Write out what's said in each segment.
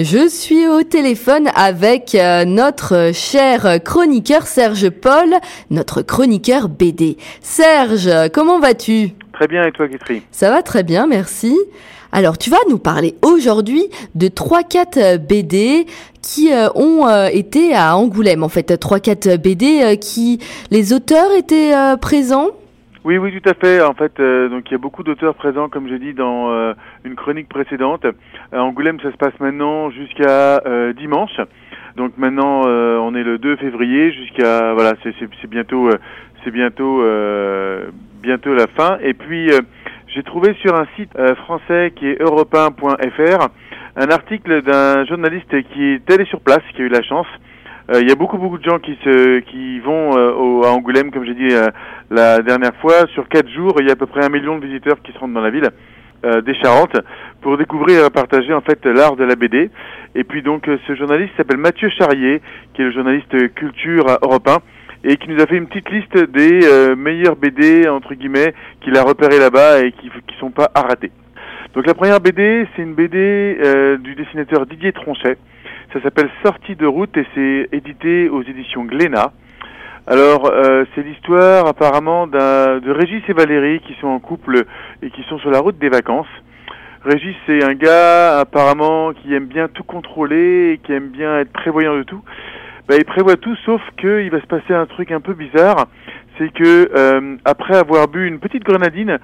Je suis au téléphone avec euh, notre cher chroniqueur Serge Paul, notre chroniqueur BD. Serge, comment vas-tu? Très bien, et toi, Guitry? Ça va très bien, merci. Alors, tu vas nous parler aujourd'hui de 3-4 BD qui euh, ont euh, été à Angoulême. En fait, 3-4 BD qui... Les auteurs étaient présents? Oui, oui, tout à fait. En fait, euh, donc il y a beaucoup d'auteurs présents, comme j'ai dit dans euh, une chronique précédente. À Angoulême, ça se passe maintenant jusqu'à euh, dimanche. Donc maintenant, on est le 2 février jusqu'à voilà, c'est bientôt, c'est bientôt, bientôt la fin. Et puis j'ai trouvé sur un site français qui est europe un article d'un journaliste qui est allé sur place, qui a eu la chance euh, il y a beaucoup beaucoup de gens qui se qui vont euh, au, à Angoulême, comme j'ai dit euh, la dernière fois. Sur quatre jours, il y a à peu près un million de visiteurs qui se rendent dans la ville des Charentes pour découvrir et partager en fait l'art de la BD. Et puis donc ce journaliste s'appelle Mathieu Charrier, qui est le journaliste culture européen et qui nous a fait une petite liste des meilleurs BD entre guillemets qu'il a repéré là-bas et qui qui sont pas à rater. Donc la première BD, c'est une BD du dessinateur Didier Tronchet. Ça s'appelle Sortie de route et c'est édité aux éditions Glénat. Alors, euh, c'est l'histoire apparemment de Régis et Valérie qui sont en couple et qui sont sur la route des vacances. Régis, c'est un gars apparemment qui aime bien tout contrôler et qui aime bien être prévoyant de tout. Bah, il prévoit tout, sauf qu'il va se passer un truc un peu bizarre. C'est que euh, après avoir bu une petite grenadine,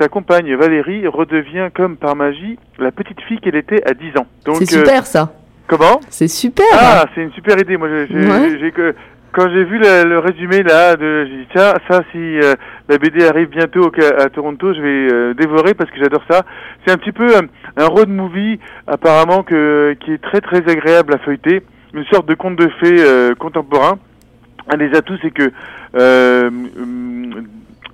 sa compagne Valérie redevient comme par magie la petite fille qu'elle était à 10 ans. C'est super ça. Comment C'est super. Ah, c'est une super idée. Moi, j'ai que quand j'ai vu le, résumé là, de, j'ai dit tiens, ça, si euh, la BD arrive bientôt à Toronto, je vais euh, dévorer parce que j'adore ça. C'est un petit peu euh, un road movie apparemment que qui est très très agréable à feuilleter, une sorte de conte de fées contemporain. Un des atouts, c'est que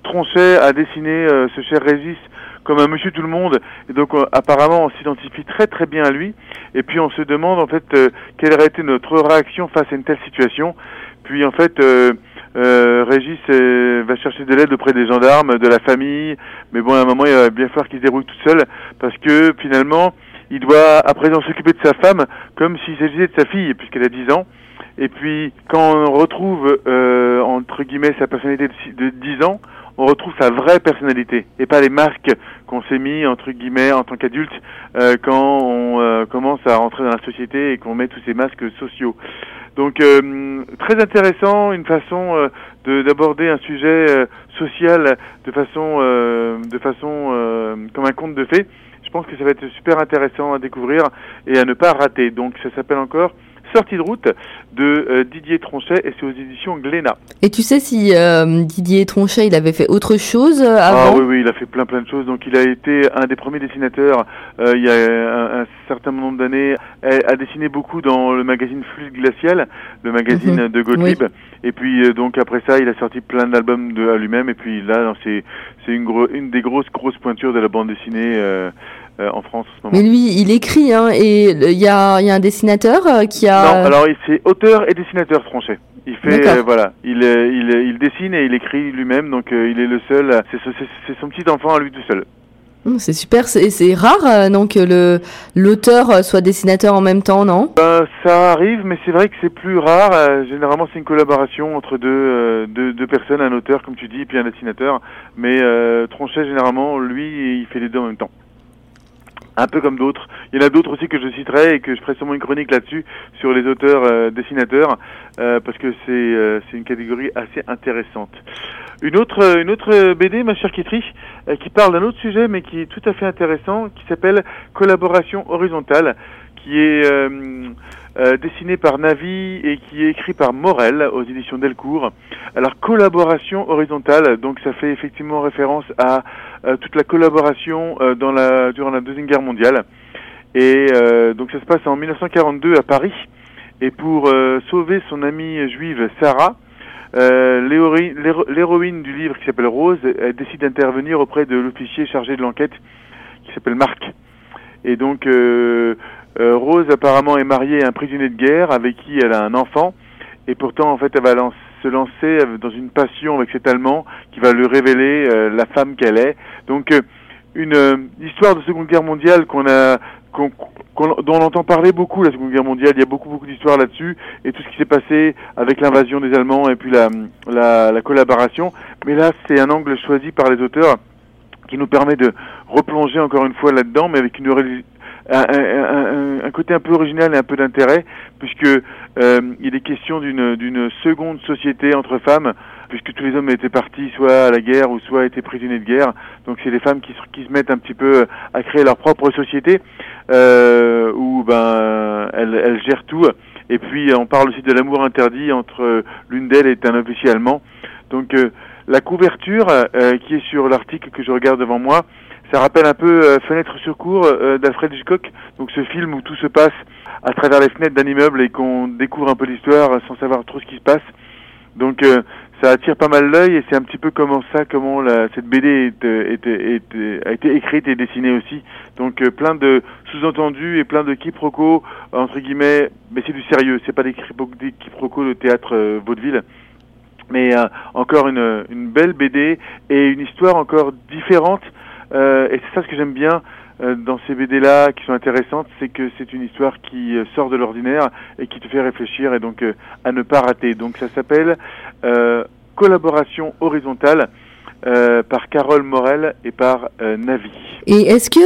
Tronchet a dessiné ce cher Régis comme un monsieur tout le monde. Et donc euh, apparemment on s'identifie très très bien à lui. Et puis on se demande en fait euh, quelle aurait été notre réaction face à une telle situation. Puis en fait euh, Régis va chercher de l'aide auprès des gendarmes, de la famille. Mais bon à un moment il va bien falloir qu'il se débrouille tout seul parce que finalement il doit à présent s'occuper de sa femme comme s'il s'agissait de sa fille puisqu'elle a 10 ans. Et puis quand on retrouve entre guillemets sa personnalité de 10 ans, on retrouve sa vraie personnalité et pas les marques qu'on s'est mis entre guillemets en tant qu'adulte euh, quand on euh, commence à rentrer dans la société et qu'on met tous ces masques sociaux. Donc euh, très intéressant, une façon d'aborder un sujet social de façon de façon comme un conte de fées. Je pense que ça va être super intéressant à découvrir et à ne pas rater. Donc ça s'appelle encore Sortie de route de euh, Didier Tronchet et c'est aux éditions Glénat. Et tu sais si euh, Didier Tronchet, il avait fait autre chose euh, avant? Ah oui, oui, il a fait plein plein de choses. Donc il a été un des premiers dessinateurs il y a un, certain nombre d'années, a dessiné beaucoup dans le magazine Fluide Glacial, le magazine mhm. de Gottlieb. Et puis donc après ça, il a sorti plein d'albums de à lui-même. Et puis là, c'est c'est une, une des grosses grosses pointures de la bande dessinée. Euh, en France. En ce moment. Mais lui, il écrit, hein, et il y a, y a, un dessinateur euh, qui a. Non, alors c'est auteur et dessinateur français. Il fait, euh, voilà, il, il, il, dessine et il écrit lui-même, donc il est le seul. C'est son petit enfant à lui tout seul. Hum, c'est super, c'est rare donc que l'auteur soit dessinateur en même temps, non? Ben, Ça arrive, mais c'est vrai que c'est plus rare. généralement, c'est une collaboration entre deux, deux, deux, personnes, un auteur, comme tu dis, et puis un dessinateur. Mais Tronchet, généralement, lui, il fait les deux en même temps un peu comme d'autres. Il y en a d'autres aussi que je citerai et que je ferai sûrement une chronique là-dessus sur les auteurs euh, dessinateurs euh, parce que c'est euh, c'est une catégorie assez intéressante. Une autre une autre BD, ma chère Kitry, qui parle d'un autre sujet mais qui est tout à fait intéressant, qui s'appelle Collaboration horizontale, qui est euh, dessiné par Navi et qui est écrit par Morel aux éditions Delcourt. Alors collaboration horizontale, donc ça fait effectivement référence à, toute la collaboration euh, dans la, durant la deuxième guerre mondiale. Et euh, donc ça se passe en 1942 à Paris. Et pour sauver son amie juive Sarah, l'héroïne du livre qui s'appelle Rose elle décide d'intervenir auprès de l'officier chargé de l'enquête qui s'appelle Marc. Et donc euh, Rose apparemment est mariée à un prisonnier de guerre avec qui elle a un enfant et pourtant en fait elle va se lancer dans une passion avec cet Allemand qui va lui révéler euh, la femme qu'elle est. Donc euh, une histoire de Seconde Guerre mondiale qu'on a dont on entend parler beaucoup la Seconde Guerre mondiale. Il y a beaucoup beaucoup d'histoires là-dessus et tout ce qui s'est passé avec l'invasion des Allemands et puis la, la, la collaboration. Mais là, c'est un angle choisi par les auteurs qui nous permet de replonger encore une fois là-dedans, mais avec une un, un, côté un peu original et un peu d'intérêt, puisque euh, il est question d'une d'une seconde société entre femmes, puisque tous les hommes étaient partis soit à la guerre ou soit étaient prisonniers de guerre. Donc c'est les femmes qui, qui se mettent un petit peu à créer leur propre société, euh, où ben elles, elles gèrent tout. Et puis on parle aussi de l'amour interdit entre l'une d'elles et un officier allemand. Donc euh, la couverture euh, qui est sur l'article que je regarde devant moi, ça rappelle un peu euh, Fenêtre sur cour euh, d'Alfred Hitchcock, donc ce film où tout se passe à travers les fenêtres d'un immeuble et qu'on découvre un peu l'histoire sans savoir trop ce qui se passe. Donc ça attire pas mal l'œil et c'est un petit peu comment ça, comment la, cette BD est, a été écrite et dessinée aussi. Donc plein de sous-entendus et plein de quiproquos entre guillemets, mais c'est du sérieux, c'est pas des quiproquos de théâtre vaudeville mais euh, encore une, une, belle BD et une histoire encore différente. Euh, et c'est ça ce que j'aime bien euh, dans ces BD-là qui sont intéressantes, c'est que c'est une histoire qui sort de l'ordinaire et qui te fait réfléchir et donc à ne pas rater. Donc ça s'appelle Collaboration horizontale. Euh, par Carole Morel et par euh, Navi. Et est-ce que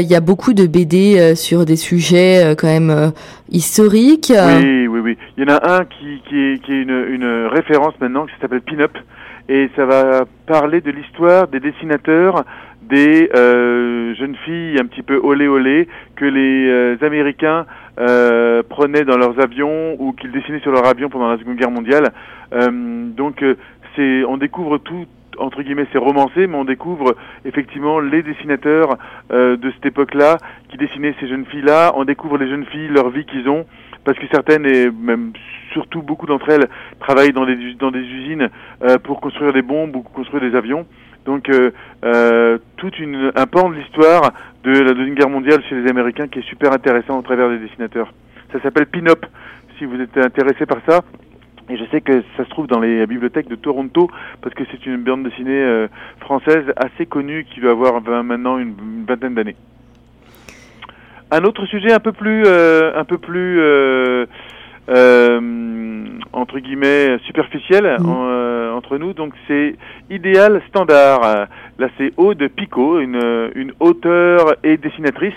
il euh, y a beaucoup de BD sur des sujets quand même historiques Oui, oui, oui. Il y en a un qui, qui est, qui est une, une référence maintenant qui s'appelle Pin-Up et ça va parler de l'histoire des dessinateurs des jeunes filles un petit peu olé olé que les Américains prenaient dans leurs avions ou qu'ils dessinaient sur leurs avions pendant la Seconde Guerre mondiale. donc c'est on découvre tout entre guillemets c'est romancé, mais on découvre effectivement les dessinateurs euh, de cette époque-là qui dessinaient ces jeunes filles-là. On découvre les jeunes filles, leur vie qu'ils ont, parce que certaines et même surtout beaucoup d'entre elles travaillent dans des dans des usines euh, pour construire des bombes ou construire des avions. Donc euh, euh toute une un pan de l'histoire de la deuxième guerre mondiale chez les Américains qui est super intéressant au travers des dessinateurs. Ça s'appelle Pin-Up. Si vous êtes intéressé par ça, et je sais que ça se trouve dans les bibliothèques de Toronto parce que c'est une bande dessinée euh, française assez connue qui doit avoir maintenant une, vingtaine d'années. Un autre sujet un peu plus, euh, un peu plus euh, entre guillemets superficiel mmh. Entre nous. Donc c'est idéal standard. Là c'est Aude Picot, une, une auteure et dessinatrice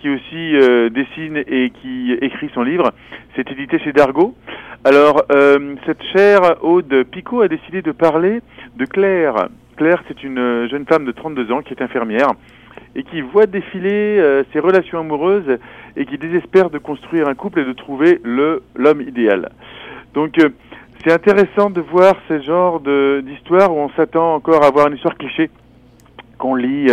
qui aussi dessine et qui écrit son livre. C'est édité chez Dargo. Alors, euh, cette chère Aude Picot a décidé de parler de Claire. Claire, c'est une jeune femme de 32 ans qui est infirmière et qui voit défiler euh, ses relations amoureuses et qui désespère de construire un couple et de trouver le l'homme idéal. Donc, euh, c'est intéressant de voir ce genre d'histoire où on s'attend encore à voir une histoire cliché qu'on lit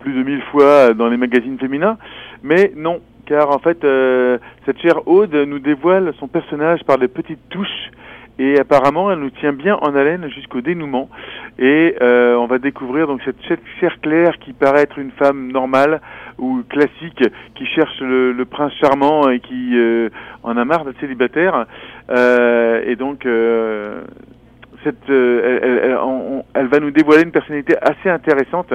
plus de mille fois dans les magazines féminins, mais non, car en fait, euh, cette chère Aude nous dévoile son personnage par des petites touches et apparemment elle nous tient bien en haleine jusqu'au dénouement. Et euh, on va découvrir donc cette chère Claire qui paraît être une femme normale ou classique qui cherche le, prince charmant et qui euh, en a marre d'être célibataire. Et donc euh, elle, elle, va nous dévoiler une personnalité assez intéressante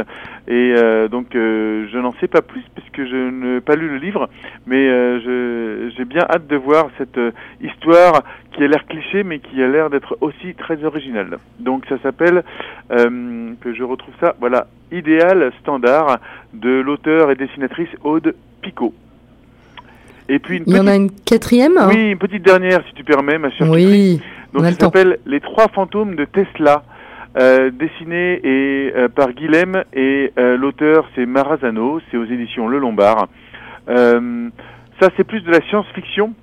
et euh, donc euh, je n'en sais pas plus puisque je n'ai pas lu le livre, mais j'ai bien hâte de voir cette histoire qui a l'air cliché mais qui a l'air d'être aussi très originale. Donc ça s'appelle, que je retrouve ça, voilà, Idéal Standard de l'auteur et dessinatrice Aude Picot. Et puis une Il y en a une quatrième Oui, une petite dernière si tu permets, ma chère. Oui. Donc il s'appelle Les trois fantômes de Tesla, euh, dessiné et, euh, par Guilhem et euh, l'auteur c'est Marazano, c'est aux éditions Le Lombard. Euh, ça c'est plus de la science-fiction.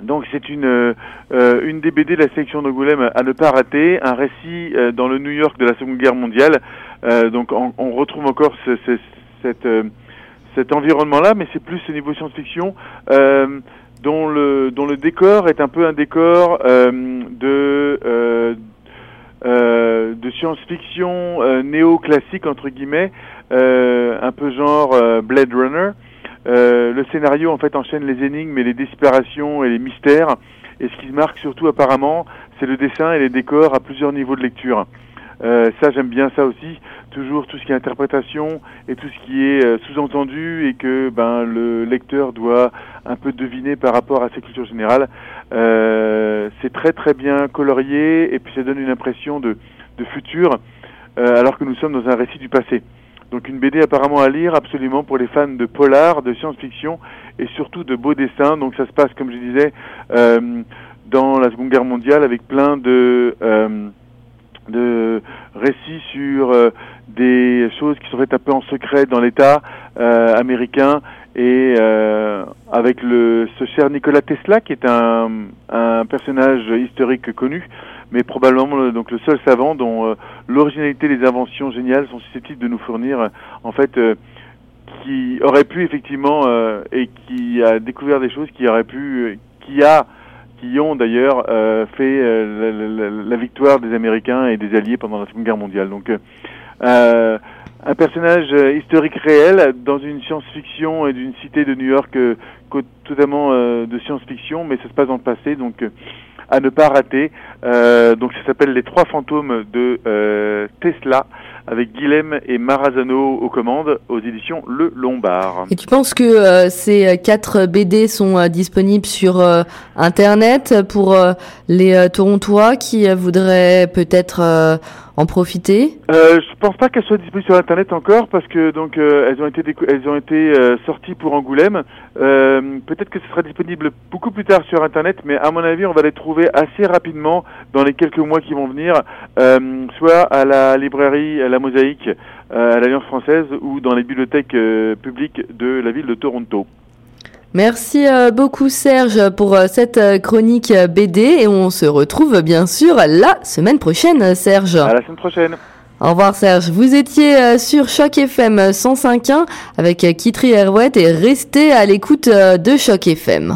Donc c'est une une des BD de la sélection de Goulême à ne pas rater, un récit dans le New York de la Seconde Guerre mondiale. donc on, on, retrouve encore ce, ce, cette cet environnement-là, mais c'est plus au niveau science-fiction. Euh, dont le, dont le décor est un peu un décor euh, de, euh, euh, science-fiction euh, néo-classique, entre guillemets, euh, un peu genre Blade Runner. le scénario, en fait, enchaîne les énigmes et les disparitions et les mystères. Et ce qui marque surtout, apparemment, c'est le dessin et les décors à plusieurs niveaux de lecture. Ça, j'aime bien ça aussi. Toujours tout ce qui est interprétation et tout ce qui est sous-entendu et que ben le lecteur doit un peu deviner par rapport à sa culture générale. c'est très très bien colorié et puis ça donne une impression de, de futur alors que nous sommes dans un récit du passé. Donc une BD apparemment à lire absolument pour les fans de polar, de science-fiction et surtout de beaux dessins. Donc ça se passe, comme je disais, euh, dans la Seconde Guerre mondiale avec plein de, euh, de récits sur euh, des choses qui seraient un peu en secret dans l'État américain et avec le ce cher Nikola Tesla qui est un, un personnage historique connu mais probablement le, donc le seul savant dont euh, l'originalité des inventions géniales sont susceptibles de nous fournir, euh, en fait, euh, qui aurait pu effectivement et qui a découvert des choses qui aurait pu, qui a, qui ont d'ailleurs fait la, la, victoire des Américains et des Alliés pendant la Seconde Guerre mondiale. Donc un personnage historique réel dans une science-fiction et d'une cité de New York totalement de science-fiction, mais ça se passe dans le passé, donc à ne pas rater. Euh, donc ça s'appelle Les Trois Fantômes de euh, Tesla avec Guilhem et Marazano aux commandes aux éditions Le Lombard. Et tu penses que euh, ces quatre BD sont disponibles sur Internet pour les Torontois qui voudraient peut-être en profiter? Euh, Je pense pas qu'elles soient disponibles sur Internet encore parce que donc euh, elles ont été elles ont été euh, sorties pour Angoulême. Euh, peut-être que ce sera disponible beaucoup plus tard sur Internet, mais à mon avis, on va les trouver assez rapidement dans les quelques mois qui vont venir, soit à la librairie la Mosaïque à l'Alliance française ou dans les bibliothèques publiques de la ville de Toronto. Merci euh, beaucoup Serge pour euh, cette euh, chronique BD et on se retrouve bien sûr la semaine prochaine Serge. À la semaine prochaine. Au revoir Serge. Vous étiez sur Choc FM 105.1 avec Kitri Herwet et restez à l'écoute de Choc FM.